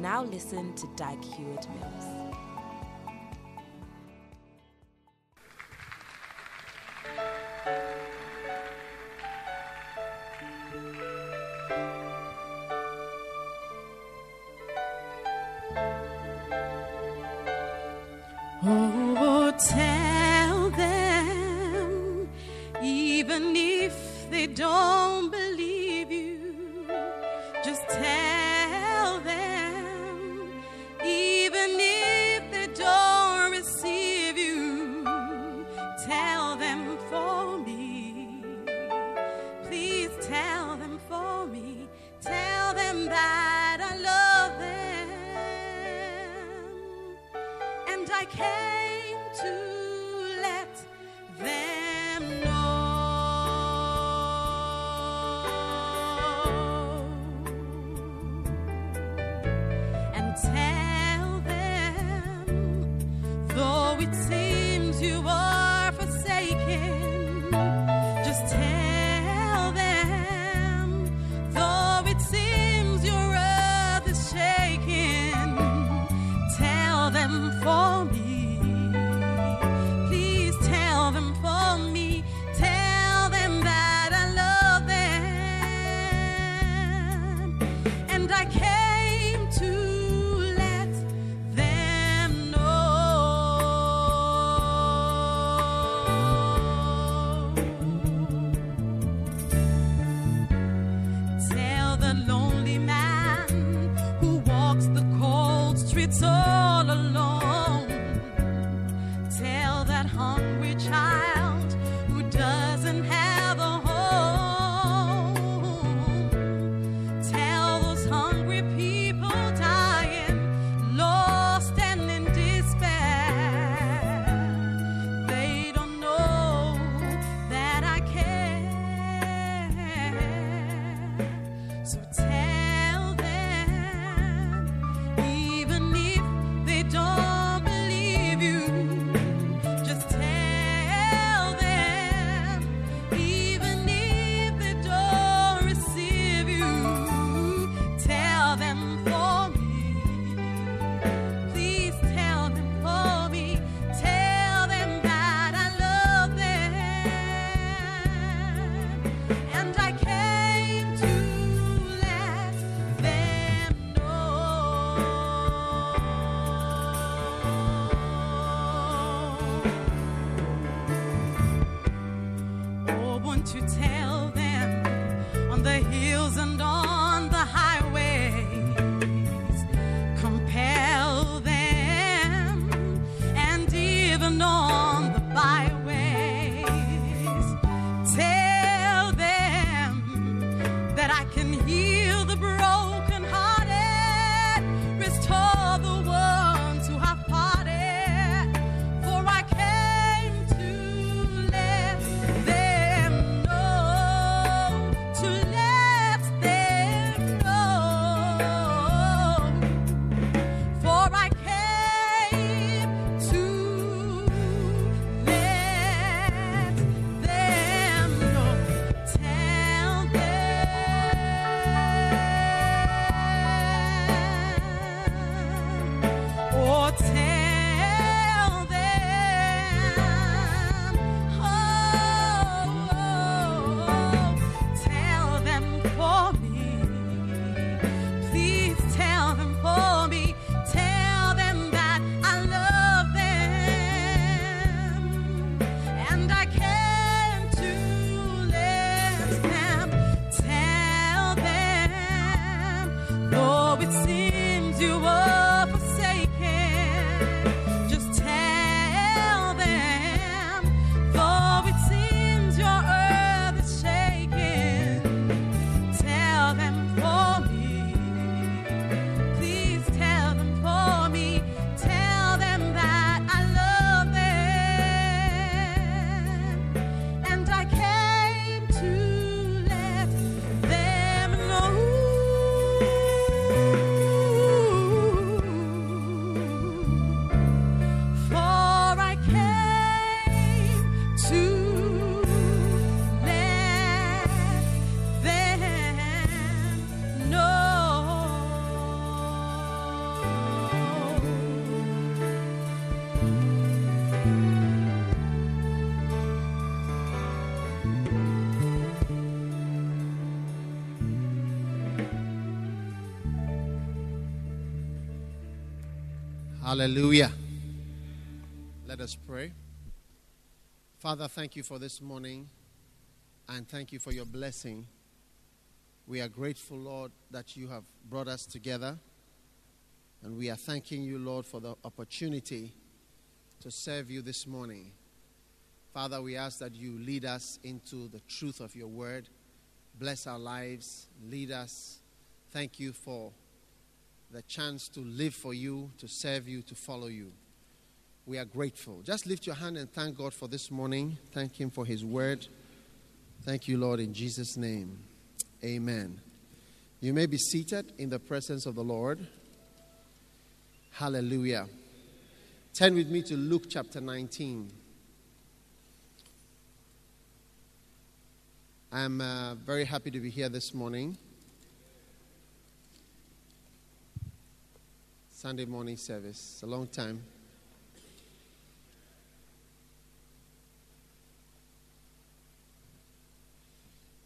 Now listen to Dag Heward-Mills. Oh, tell them, even if they don't believe you, just tell them. I can't. Hallelujah. Let us pray. Father, thank you for this morning and thank you for your blessing. We are grateful, Lord, that you have brought us together. And we are thanking you, Lord, for the opportunity to serve you this morning. Father, we ask that you lead us into the truth of your word. Bless our lives, lead us. Thank you for the chance to live for you, to serve you, to follow you. We are grateful. Just lift your hand and thank God for this morning. Thank Him for His word. Thank you, Lord, in Jesus' name. Amen. You may be seated in the presence of the Lord. Hallelujah. Turn with me to Luke chapter 19. I'm uh, very happy to be here this morning. Sunday morning service. It's a long time.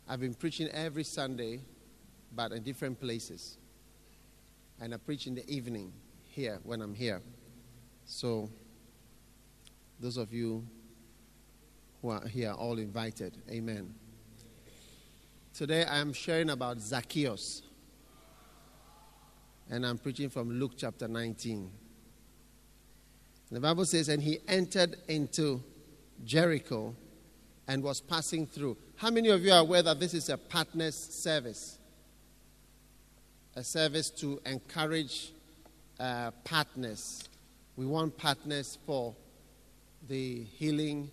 I've been preaching every Sunday, but in different places. And I preach in the evening here when I'm here. So, those of you who are here all invited. Amen. Today I am sharing about Zacchaeus. And I'm preaching from Luke chapter 19. The Bible says, And he entered into Jericho and was passing through. How many of you are aware that this is a partners service? A service to encourage uh, partners. We want partners for the Healing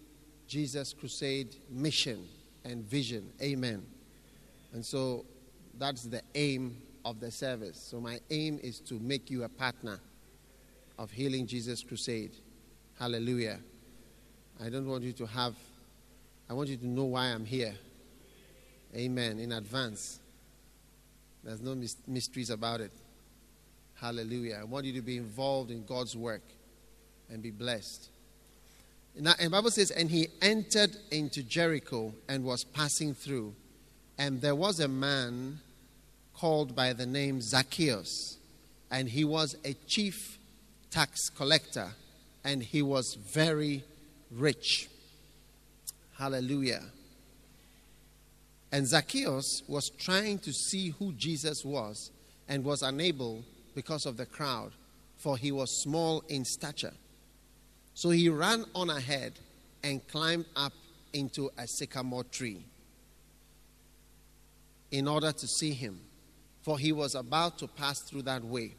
Jesus Crusade mission and vision. Amen. And so that's the aim of the service. So my aim is to make you a partner of Healing Jesus Crusade. Hallelujah. I don't want you to have, I want you to know why I'm here. Amen. In advance. There's no mysteries about it. Hallelujah. I want you to be involved in God's work and be blessed. Now, and Bible says, and he entered into Jericho and was passing through. And there was a man called by the name Zacchaeus, and he was a chief tax collector, and he was very rich. Hallelujah. And Zacchaeus was trying to see who Jesus was and was unable because of the crowd, for he was small in stature. So he ran on ahead and climbed up into a sycamore tree in order to see him, for he was about to pass through that way.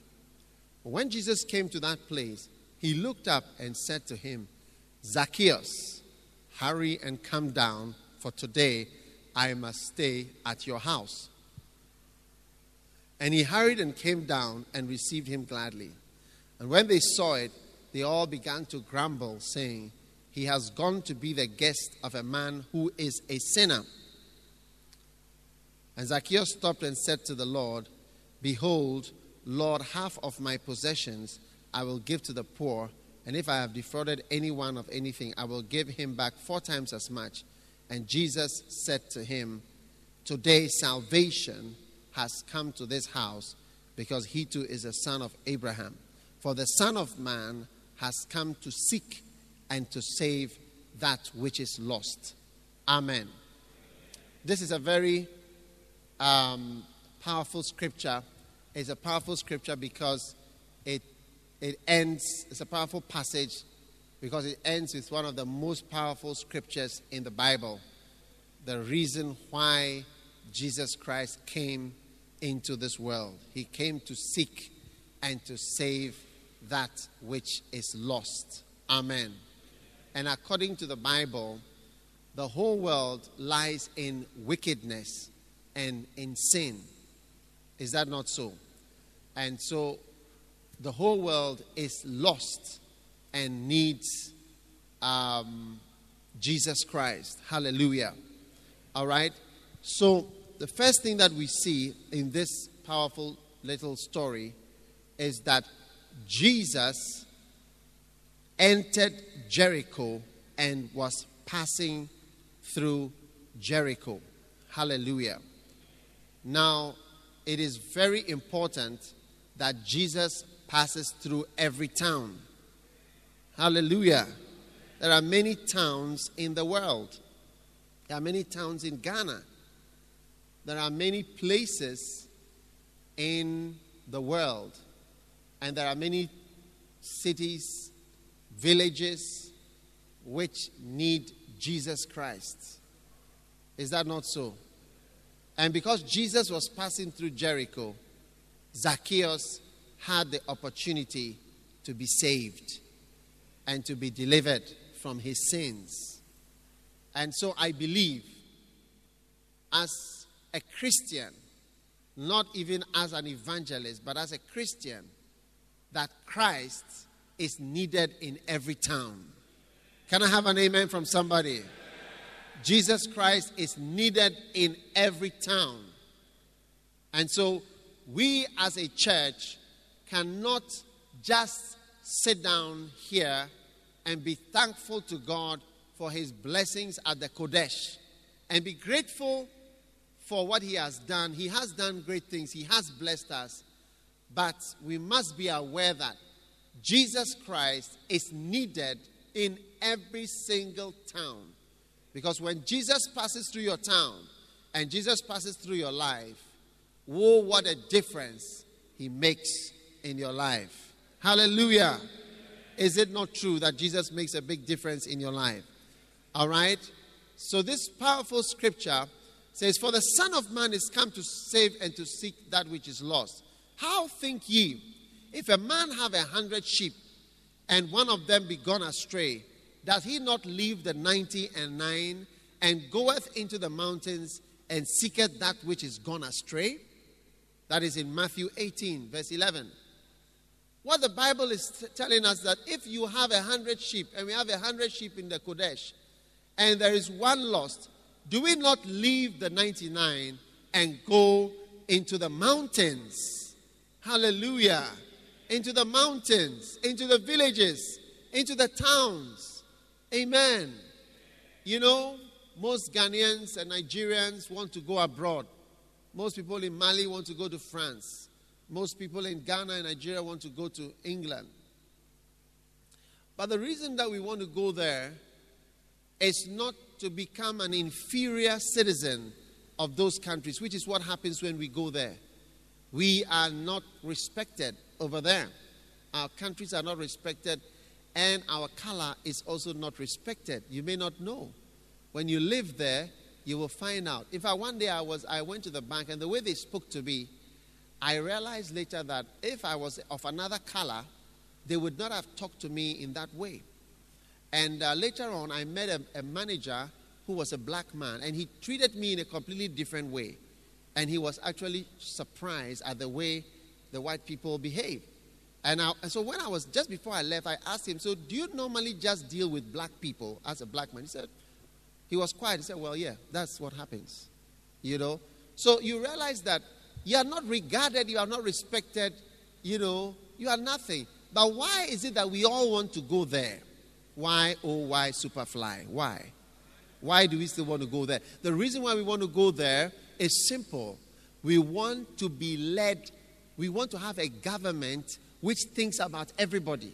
When Jesus came to that place, he looked up and said to him, Zacchaeus, hurry and come down, for today I must stay at your house. And he hurried and came down and received him gladly. And when they saw it, they all began to grumble, saying, He has gone to be the guest of a man who is a sinner. And Zacchaeus stopped and said to the Lord, Behold, Lord, half of my possessions I will give to the poor, and if I have defrauded anyone of anything, I will give him back four times as much. And Jesus said to him, Today salvation has come to this house, because he too is a son of Abraham. For the Son of Man has come to seek and to save that which is lost. Amen. This is a very um, powerful scripture. It's a powerful scripture because it, it ends, it's a powerful passage because it ends with one of the most powerful scriptures in the Bible. The reason why Jesus Christ came into this world. He came to seek and to save that which is lost. Amen. And according to the Bible, the whole world lies in wickedness and in sin. Is that not so? And so the whole world is lost and needs um, Jesus Christ. Hallelujah. All right? So the first thing that we see in this powerful little story is that Jesus entered Jericho and was passing through Jericho. Hallelujah. Now, it is very important that Jesus passes through every town. Hallelujah. There are many towns in the world. There are many towns in Ghana. There are many places in the world. And there are many cities, villages, which need Jesus Christ. Is that not so? And because Jesus was passing through Jericho, Zacchaeus had the opportunity to be saved and to be delivered from his sins. And so I believe, as a Christian, not even as an evangelist, but as a Christian, that Christ is needed in every town. Can I have an amen from somebody? Jesus Christ is needed in every town. And so we as a church cannot just sit down here and be thankful to God for his blessings at the Qodesh and be grateful for what he has done. He has done great things, he has blessed us. But we must be aware that Jesus Christ is needed in every single town. Because when Jesus passes through your town and Jesus passes through your life, whoa, what a difference he makes in your life. Hallelujah. Is it not true that Jesus makes a big difference in your life? All right? So, this powerful scripture says, For the Son of Man is come to save and to seek that which is lost. How think ye, if a man have a hundred sheep and one of them be gone astray, does he not leave the ninety and nine and goeth into the mountains and seeketh that which is gone astray? That is in Matthew 18, verse 11. What the Bible is t- telling us that if you have a hundred sheep, and we have a hundred sheep in the Qodesh and there is one lost, do we not leave the 99 and go into the mountains? Hallelujah. Into the mountains, into the villages, into the towns. Amen. You know, most Ghanaians and Nigerians want to go abroad. Most people in Mali want to go to France. Most people in Ghana and Nigeria want to go to England. But the reason that we want to go there is not to become an inferior citizen of those countries, which is what happens when we go there. We are not respected over there. Our countries are not respected, and our color is also not respected. You may not know. When you live there, you will find out. In fact, one day I was I went to the bank, and the way they spoke to me, I realized later that if I was of another color, they would not have talked to me in that way. And uh, later on, I met a, a manager who was a black man, and he treated me in a completely different way. And he was actually surprised at the way the white people behave. And, I, so when I was just before I left, I asked him, "So do you normally just deal with black people as a black man?" He said, "He was quiet." He said, "Well, yeah, that's what happens." You know. So you realize that you are not regarded, you are not respected, you know, you are nothing. But why is it that we all want to go there? Why, oh, why Superfly? Why? Why do we still want to go there? The reason why we want to go there is simple. We want to be led, we want to have a government which thinks about everybody.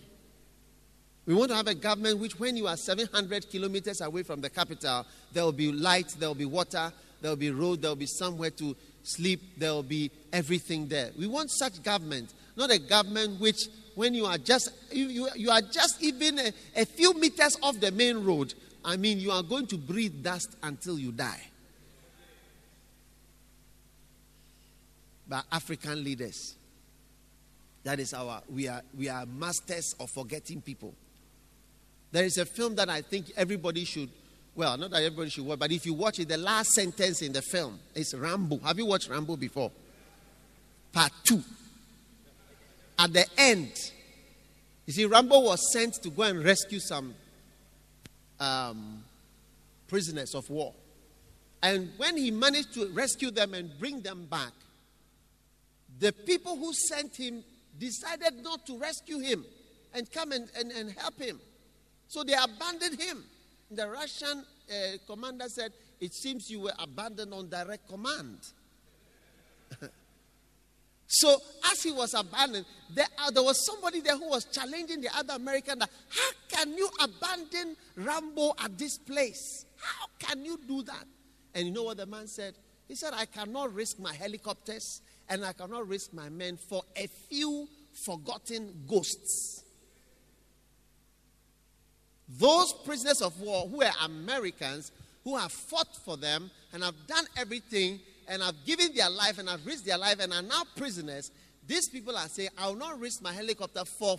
We want to have a government which, when you are 700 kilometers away from the capital, there will be light, there will be water, there will be road, there will be somewhere to sleep, there will be everything there. We want such government, not a government which, when you are just you, you, you are just even a, a few meters off the main road, I mean, you are going to breathe dust until you die. By African leaders, that is our we are we are masters of forgetting people. There is a film that I think everybody should well, not that everybody should watch, but if you watch it, the last sentence in the film is Rambo. Have you watched Rambo before? Part two. At the end, you see, Rambo was sent to go and rescue some um, prisoners of war. And when he managed to rescue them and bring them back, the people who sent him decided not to rescue him and come and, and, and help him. So they abandoned him. The Russian uh, commander said, It seems you were abandoned on direct command. So as he was abandoned, there, uh, there was somebody there who was challenging the other American that how can you abandon Rambo at this place? How can you do that? And you know what the man said? He said, I cannot risk my helicopters and I cannot risk my men for a few forgotten ghosts. Those prisoners of war who are Americans who have fought for them and have done everything and have given their life and have risked their life and are now prisoners, these people are saying, I will not risk my helicopter for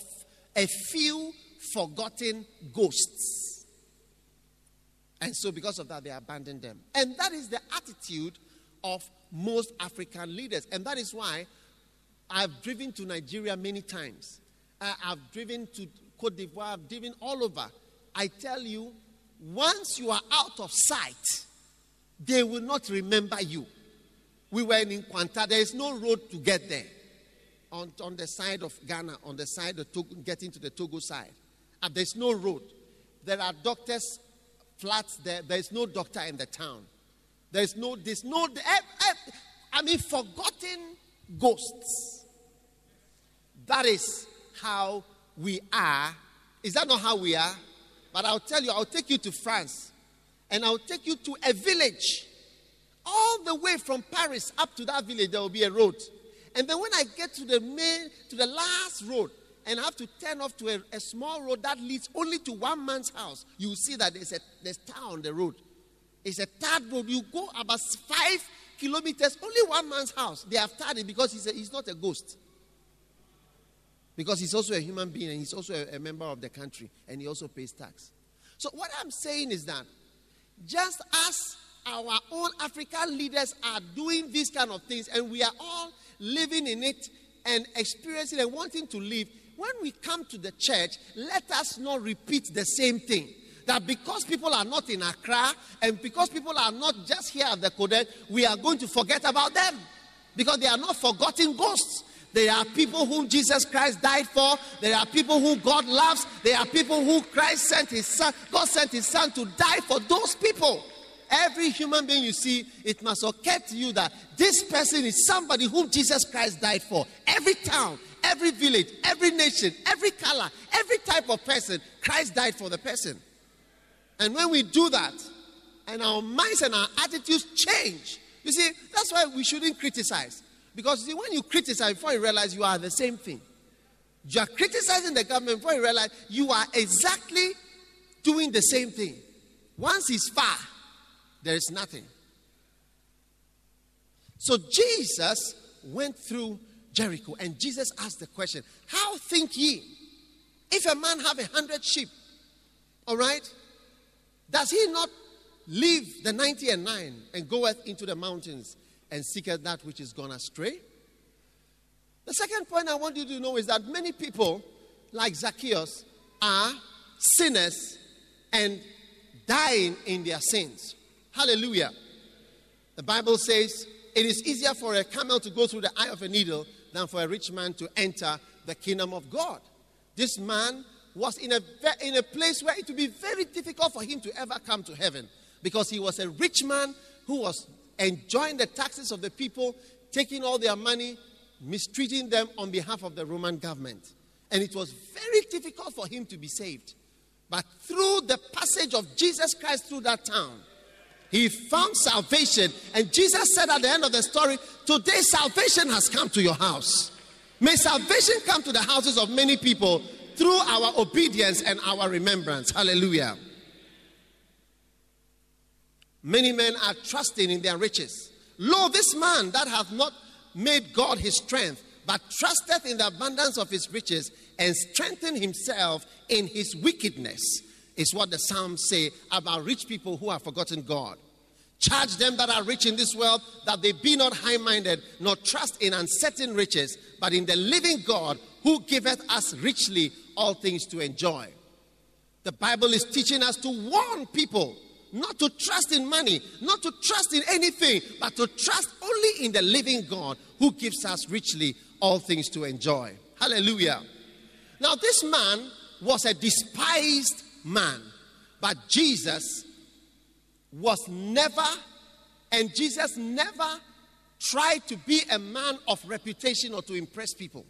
a few forgotten ghosts. And so, because of that, they abandoned them. And that is the attitude of most African leaders. And that is why I've driven to Nigeria many times. Uh, I've driven to Cote d'Ivoire, I've driven all over. I tell you, once you are out of sight, they will not remember you. We were in Nkwanta. There is no road to get there. On, on the side of Ghana, on the side of Togo, getting to the Togo side. And there's no road. There are doctors' flats there. There's no doctor in the town. There's no, there's no, eh, eh, I mean, forgotten ghosts. That is how we are. Is that not how we are? But I'll tell you, I'll take you to France and I'll take you to a village all the way from Paris up to that village, there will be a road. And then when I get to the main, to the last road, and I have to turn off to a, a small road that leads only to one man's house, you see that there's a there's tar on the road. It's a third road. You go about five kilometers, only one man's house. They have tarred it because he's, a, he's not a ghost. Because he's also a human being and he's also a, a member of the country and he also pays tax. So, what I'm saying is that just as our own African leaders are doing these kind of things and we are all living in it and experiencing and wanting to live, when we come to the church, let us not repeat the same thing. That because people are not in Accra and because people are not just here at the Qodesh, we are going to forget about them. Because they are not forgotten ghosts. There are people whom Jesus Christ died for. There are people who God loves. There are people who Christ sent his son. God sent his son to die for those people. Every human being you see, it must occur to you that this person is somebody whom Jesus Christ died for. Every town, every village, every nation, every color, every type of person, Christ died for the person. And when we do that, and our minds and our attitudes change, you see, that's why we shouldn't criticize. Because see, when you criticize, before you realize you are the same thing. You are criticizing the government before you realize you are exactly doing the same thing. Once it's far, there is nothing. So Jesus went through Jericho and Jesus asked the question, How think ye? If a man have a hundred sheep, all right, does he not leave the ninety and nine and goeth into the mountains and seeketh that which is gone astray? The second point I want you to know is that many people, like Zacchaeus, are sinners and dying in their sins. Hallelujah. The Bible says it is easier for a camel to go through the eye of a needle than for a rich man to enter the kingdom of God. This man was in a, in a place where it would be very difficult for him to ever come to heaven because he was a rich man who was enjoying the taxes of the people, taking all their money, mistreating them on behalf of the Roman government. And it was very difficult for him to be saved. But through the passage of Jesus Christ through that town, he found salvation. And Jesus said at the end of the story, Today salvation has come to your house. May salvation come to the houses of many people through our obedience and our remembrance. Hallelujah. Many men are trusting in their riches. Lo, this man that hath not made God his strength, but trusteth in the abundance of his riches and strengthened himself in his wickedness is what the Psalms say about rich people who have forgotten God. Charge them that are rich in this world that they be not high minded, nor trust in uncertain riches, but in the living God who giveth us richly all things to enjoy. The Bible is teaching us to warn people not to trust in money, not to trust in anything, but to trust only in the living God who gives us richly all things to enjoy. Hallelujah. Now, this man was a despised man. But Jesus was never, and Jesus never tried to be a man of reputation or to impress people.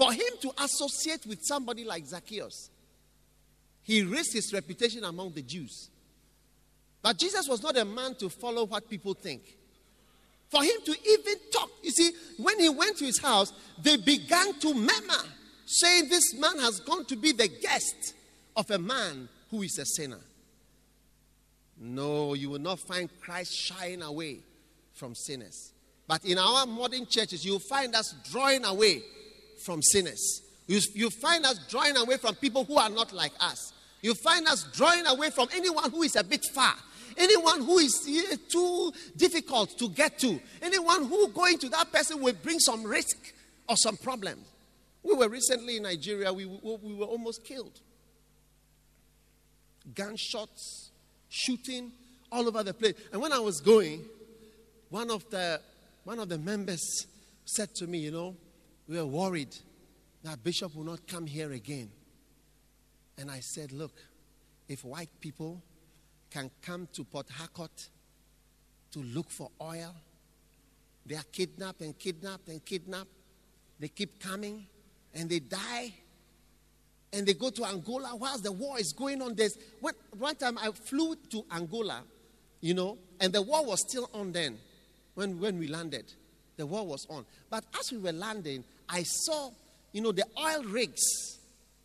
For him to associate with somebody like Zacchaeus, he risked his reputation among the Jews. But Jesus was not a man to follow what people think. For him to even talk, you see, when he went to his house, they began to murmur, saying, This man has gone to be the guest of a man who is a sinner. No, you will not find Christ shying away from sinners. But in our modern churches, you'll find us drawing away from sinners. You, you find us drawing away from people who are not like us. You find us drawing away from anyone who is a bit far. Anyone who is eh, too difficult to get to. Anyone who going to that person will bring some risk or some problems. We were recently in Nigeria, we, we were almost killed. Gunshots, shooting all over the place. And when I was going, one of the one of the members said to me, you know, we were worried that Bishop will not come here again. And I said, look, if white people can come to Port Harcourt to look for oil, they are kidnapped and kidnapped and kidnapped. They keep coming and they die. And they go to Angola whilst the war is going on. There's, one, one time I flew to Angola, you know, and the war was still on then when, when we landed. The war was on. But as we were landing, I saw, you know, the oil rigs.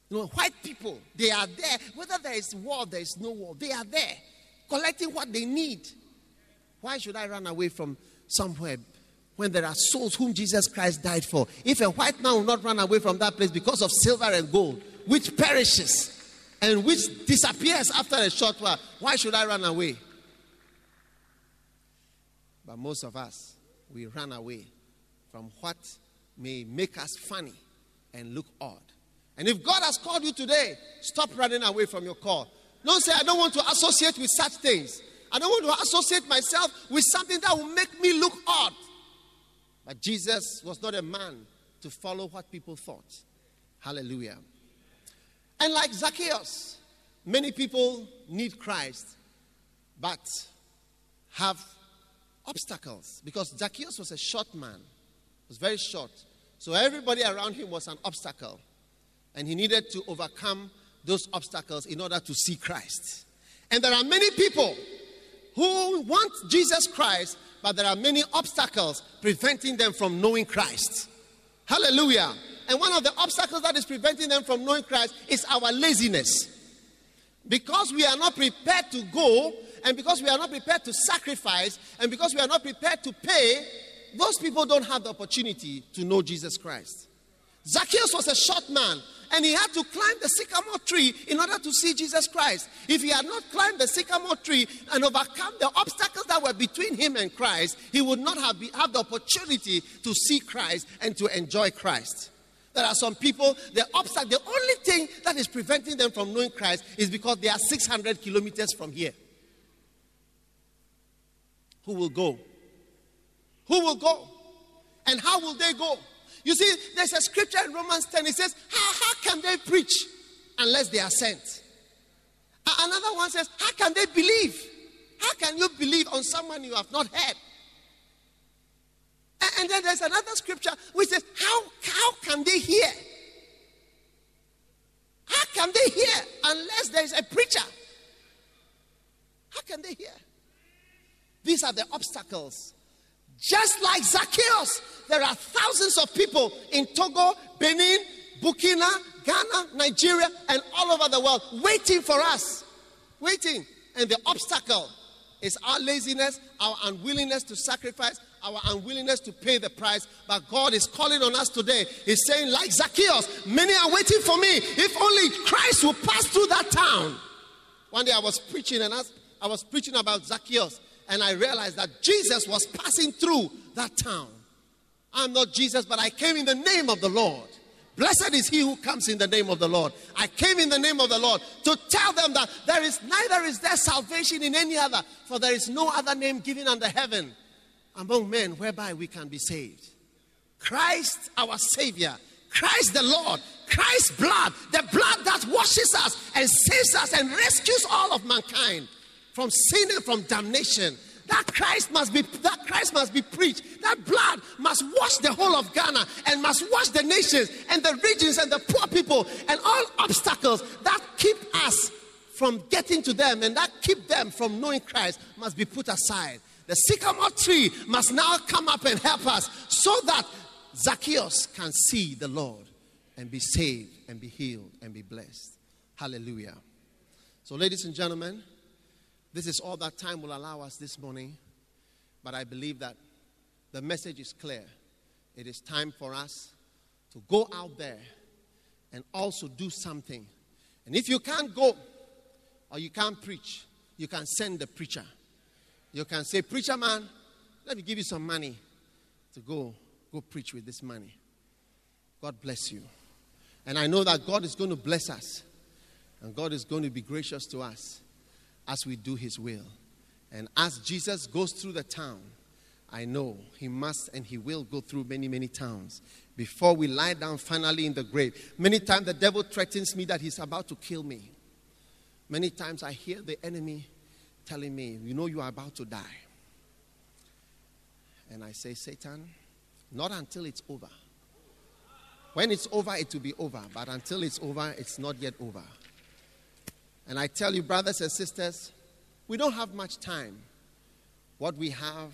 You know, white people, they are there. Whether there is war, there is no war, they are there collecting what they need. Why should I run away from somewhere when there are souls whom Jesus Christ died for? If a white man will not run away from that place because of silver and gold, which perishes and which disappears after a short while, why should I run away? But most of us, we run away from what may make us funny and look odd. And if God has called you today, stop running away from your call. Don't say, I don't want to associate with such things. I don't want to associate myself with something that will make me look odd. But Jesus was not a man to follow what people thought. Hallelujah. And like Zacchaeus, many people need Christ, but have obstacles because Zacchaeus was a short man, was very short. So everybody around him was an obstacle, and he needed to overcome those obstacles in order to see Christ. And there are many people who want Jesus Christ, but there are many obstacles preventing them from knowing Christ. Hallelujah. And one of the obstacles that is preventing them from knowing Christ is our laziness. Because we are not prepared to go, and because we are not prepared to sacrifice, and because we are not prepared to pay, those people don't have the opportunity to know Jesus Christ. Zacchaeus was a short man, and he had to climb the sycamore tree in order to see Jesus Christ. If he had not climbed the sycamore tree and overcome the obstacles that were between him and Christ, he would not have, be, have the opportunity to see Christ and to enjoy Christ. There are some people, the obstacle, the only thing that is preventing them from knowing Christ is because they are 600 kilometers from here. Who will go? Who will go? And how will they go? You see, there's a scripture in Romans 10. It says, How, how can they preach unless they are sent? Another one says, How can they believe? How can you believe on someone you have not heard? And then there's another scripture which says, How, how can they hear? How can they hear unless there is a preacher? How can they hear? These are the obstacles just like Zacchaeus, there are thousands of people in Togo, Benin, Burkina, Ghana, Nigeria, and all over the world waiting for us. Waiting. And the obstacle is our laziness, our unwillingness to sacrifice, our unwillingness to pay the price. But God is calling on us today. He's saying, like Zacchaeus, many are waiting for me. If only Christ will pass through that town. One day I was preaching and I was preaching about Zacchaeus and I realized that Jesus was passing through that town. I'm not Jesus, but I came in the name of the Lord. Blessed is he who comes in the name of the Lord. I came in the name of the Lord to tell them that there is neither is there salvation in any other, for there is no other name given under heaven among men whereby we can be saved. Christ our Savior, Christ the Lord, Christ's blood, the blood that washes us and saves us and rescues all of mankind from sin and from damnation. That Christ must be that Christ must be preached. That blood must wash the whole of Ghana and must wash the nations and the regions and the poor people and all obstacles that keep us from getting to them and that keep them from knowing Christ must be put aside. The sycamore tree must now come up and help us so that Zacchaeus can see the Lord and be saved and be healed and be blessed. Hallelujah. So, ladies and gentlemen, this is all that time will allow us this morning. But I believe that the message is clear. It is time for us to go out there and also do something. And if you can't go or you can't preach, you can send the preacher. You can say, Preacher man, let me give you some money to go go preach with this money. God bless you. And I know that God is going to bless us. And God is going to be gracious to us as we do his will. And as Jesus goes through the town, I know he must and he will go through many, many towns before we lie down finally in the grave. Many times the devil threatens me that he's about to kill me. Many times I hear the enemy telling me, You know, you are about to die. And I say, Satan, not until it's over. When it's over, it will be over. But until it's over, it's not yet over. And I tell you, brothers and sisters, we don't have much time. What we have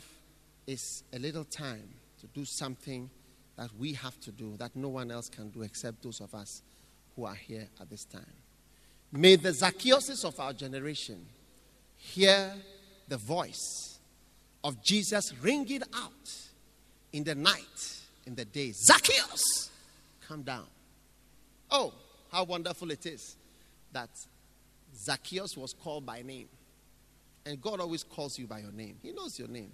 is a little time to do something that we have to do that no one else can do except those of us who are here at this time. May the Zacchaeuses of our generation hear the voice of Jesus ringing out in the night, in the day. Zacchaeus, come down. Oh, how wonderful it is that Zacchaeus was called by name. And God always calls you by your name. He knows your name.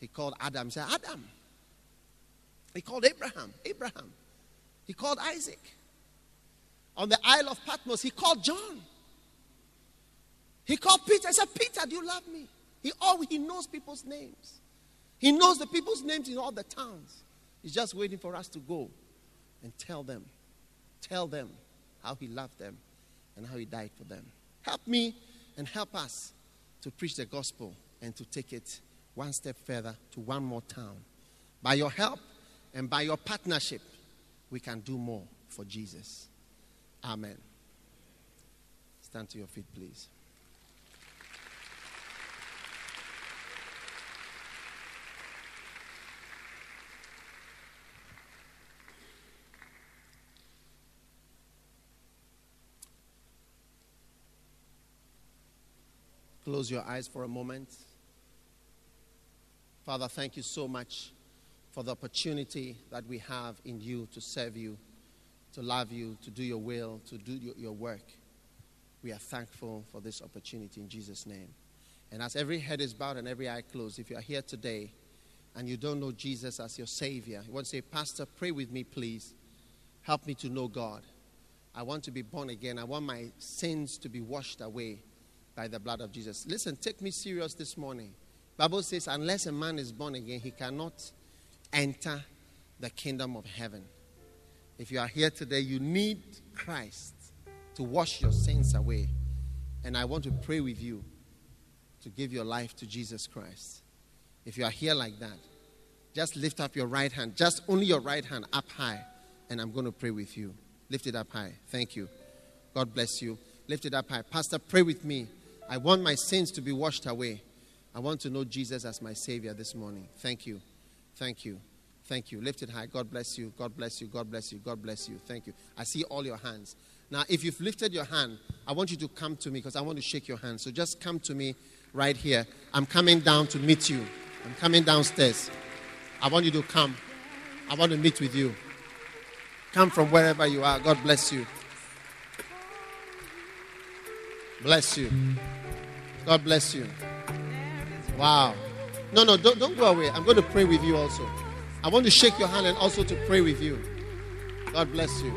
He called Adam, he said, Adam. He called Abraham, Abraham. He called Isaac. On the Isle of Patmos, he called John. He called Peter. He said, Peter, do you love me? He, all, he knows people's names. He knows the people's names in all the towns. He's just waiting for us to go and tell them, tell them how he loved them and how he died for them. Help me and help us to preach the gospel and to take it one step further to one more town. By your help and by your partnership, we can do more for Jesus. Amen. Stand to your feet, please. Close your eyes for a moment. Father, thank you so much for the opportunity that we have in you to serve you, to love you, to do your will, to do your, your work. We are thankful for this opportunity in Jesus' name. And as every head is bowed and every eye closed, if you are here today and you don't know Jesus as your Savior, you want to say, Pastor, pray with me, please. Help me to know God. I want to be born again. I want my sins to be washed away by the blood of Jesus. Listen, take me serious this morning. Bible says unless a man is born again, he cannot enter the kingdom of heaven. If you are here today, you need Christ to wash your sins away. And I want to pray with you to give your life to Jesus Christ. If you are here like that, just lift up your right hand, just only your right hand up high, and I'm going to pray with you. Lift it up high. Thank you. God bless you. Lift it up high. Pastor, pray with me. I want my sins to be washed away. I want to know Jesus as my Savior this morning. Thank you. Thank you. Thank you. Lift it high. God bless you. God bless you. God bless you. God bless you. Thank you. I see all your hands. Now, if you've lifted your hand, I want you to come to me because I want to shake your hand. So just come to me right here. I'm coming down to meet you. I'm coming downstairs. I want you to come. I want to meet with you. Come from wherever you are. God bless you. Bless you. God bless you. Wow. No, no, don't, don't go away. I'm going to pray with you also. I want to shake your hand and also to pray with you. God bless you.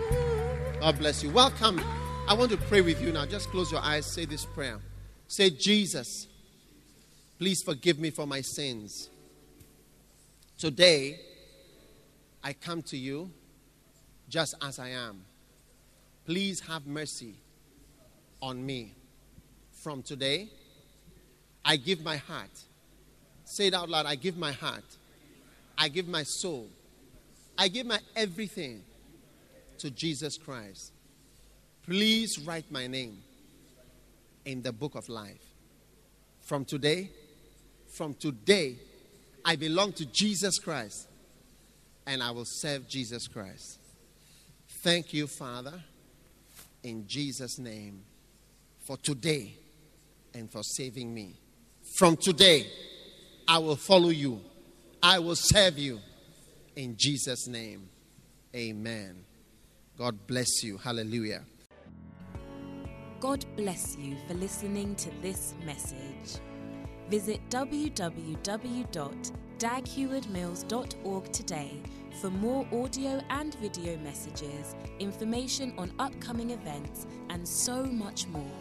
God bless you. Welcome. I want to pray with you now. Just close your eyes. Say this prayer. Say, Jesus, please forgive me for my sins. Today, I come to you just as I am. Please have mercy on me. From today, I give my heart Say it out loud. I give my heart. I give my soul. I give my everything to Jesus Christ. Please write my name in the book of life. From today, from today, I belong to Jesus Christ and I will serve Jesus Christ. Thank you, Father, in Jesus' name, for today and for saving me. From today, I will follow you, I will serve you. In Jesus' name, amen. God bless you. Hallelujah. God bless you for listening to this message. Visit www.daghewardmills.org today for more audio and video messages, information on upcoming events, and so much more.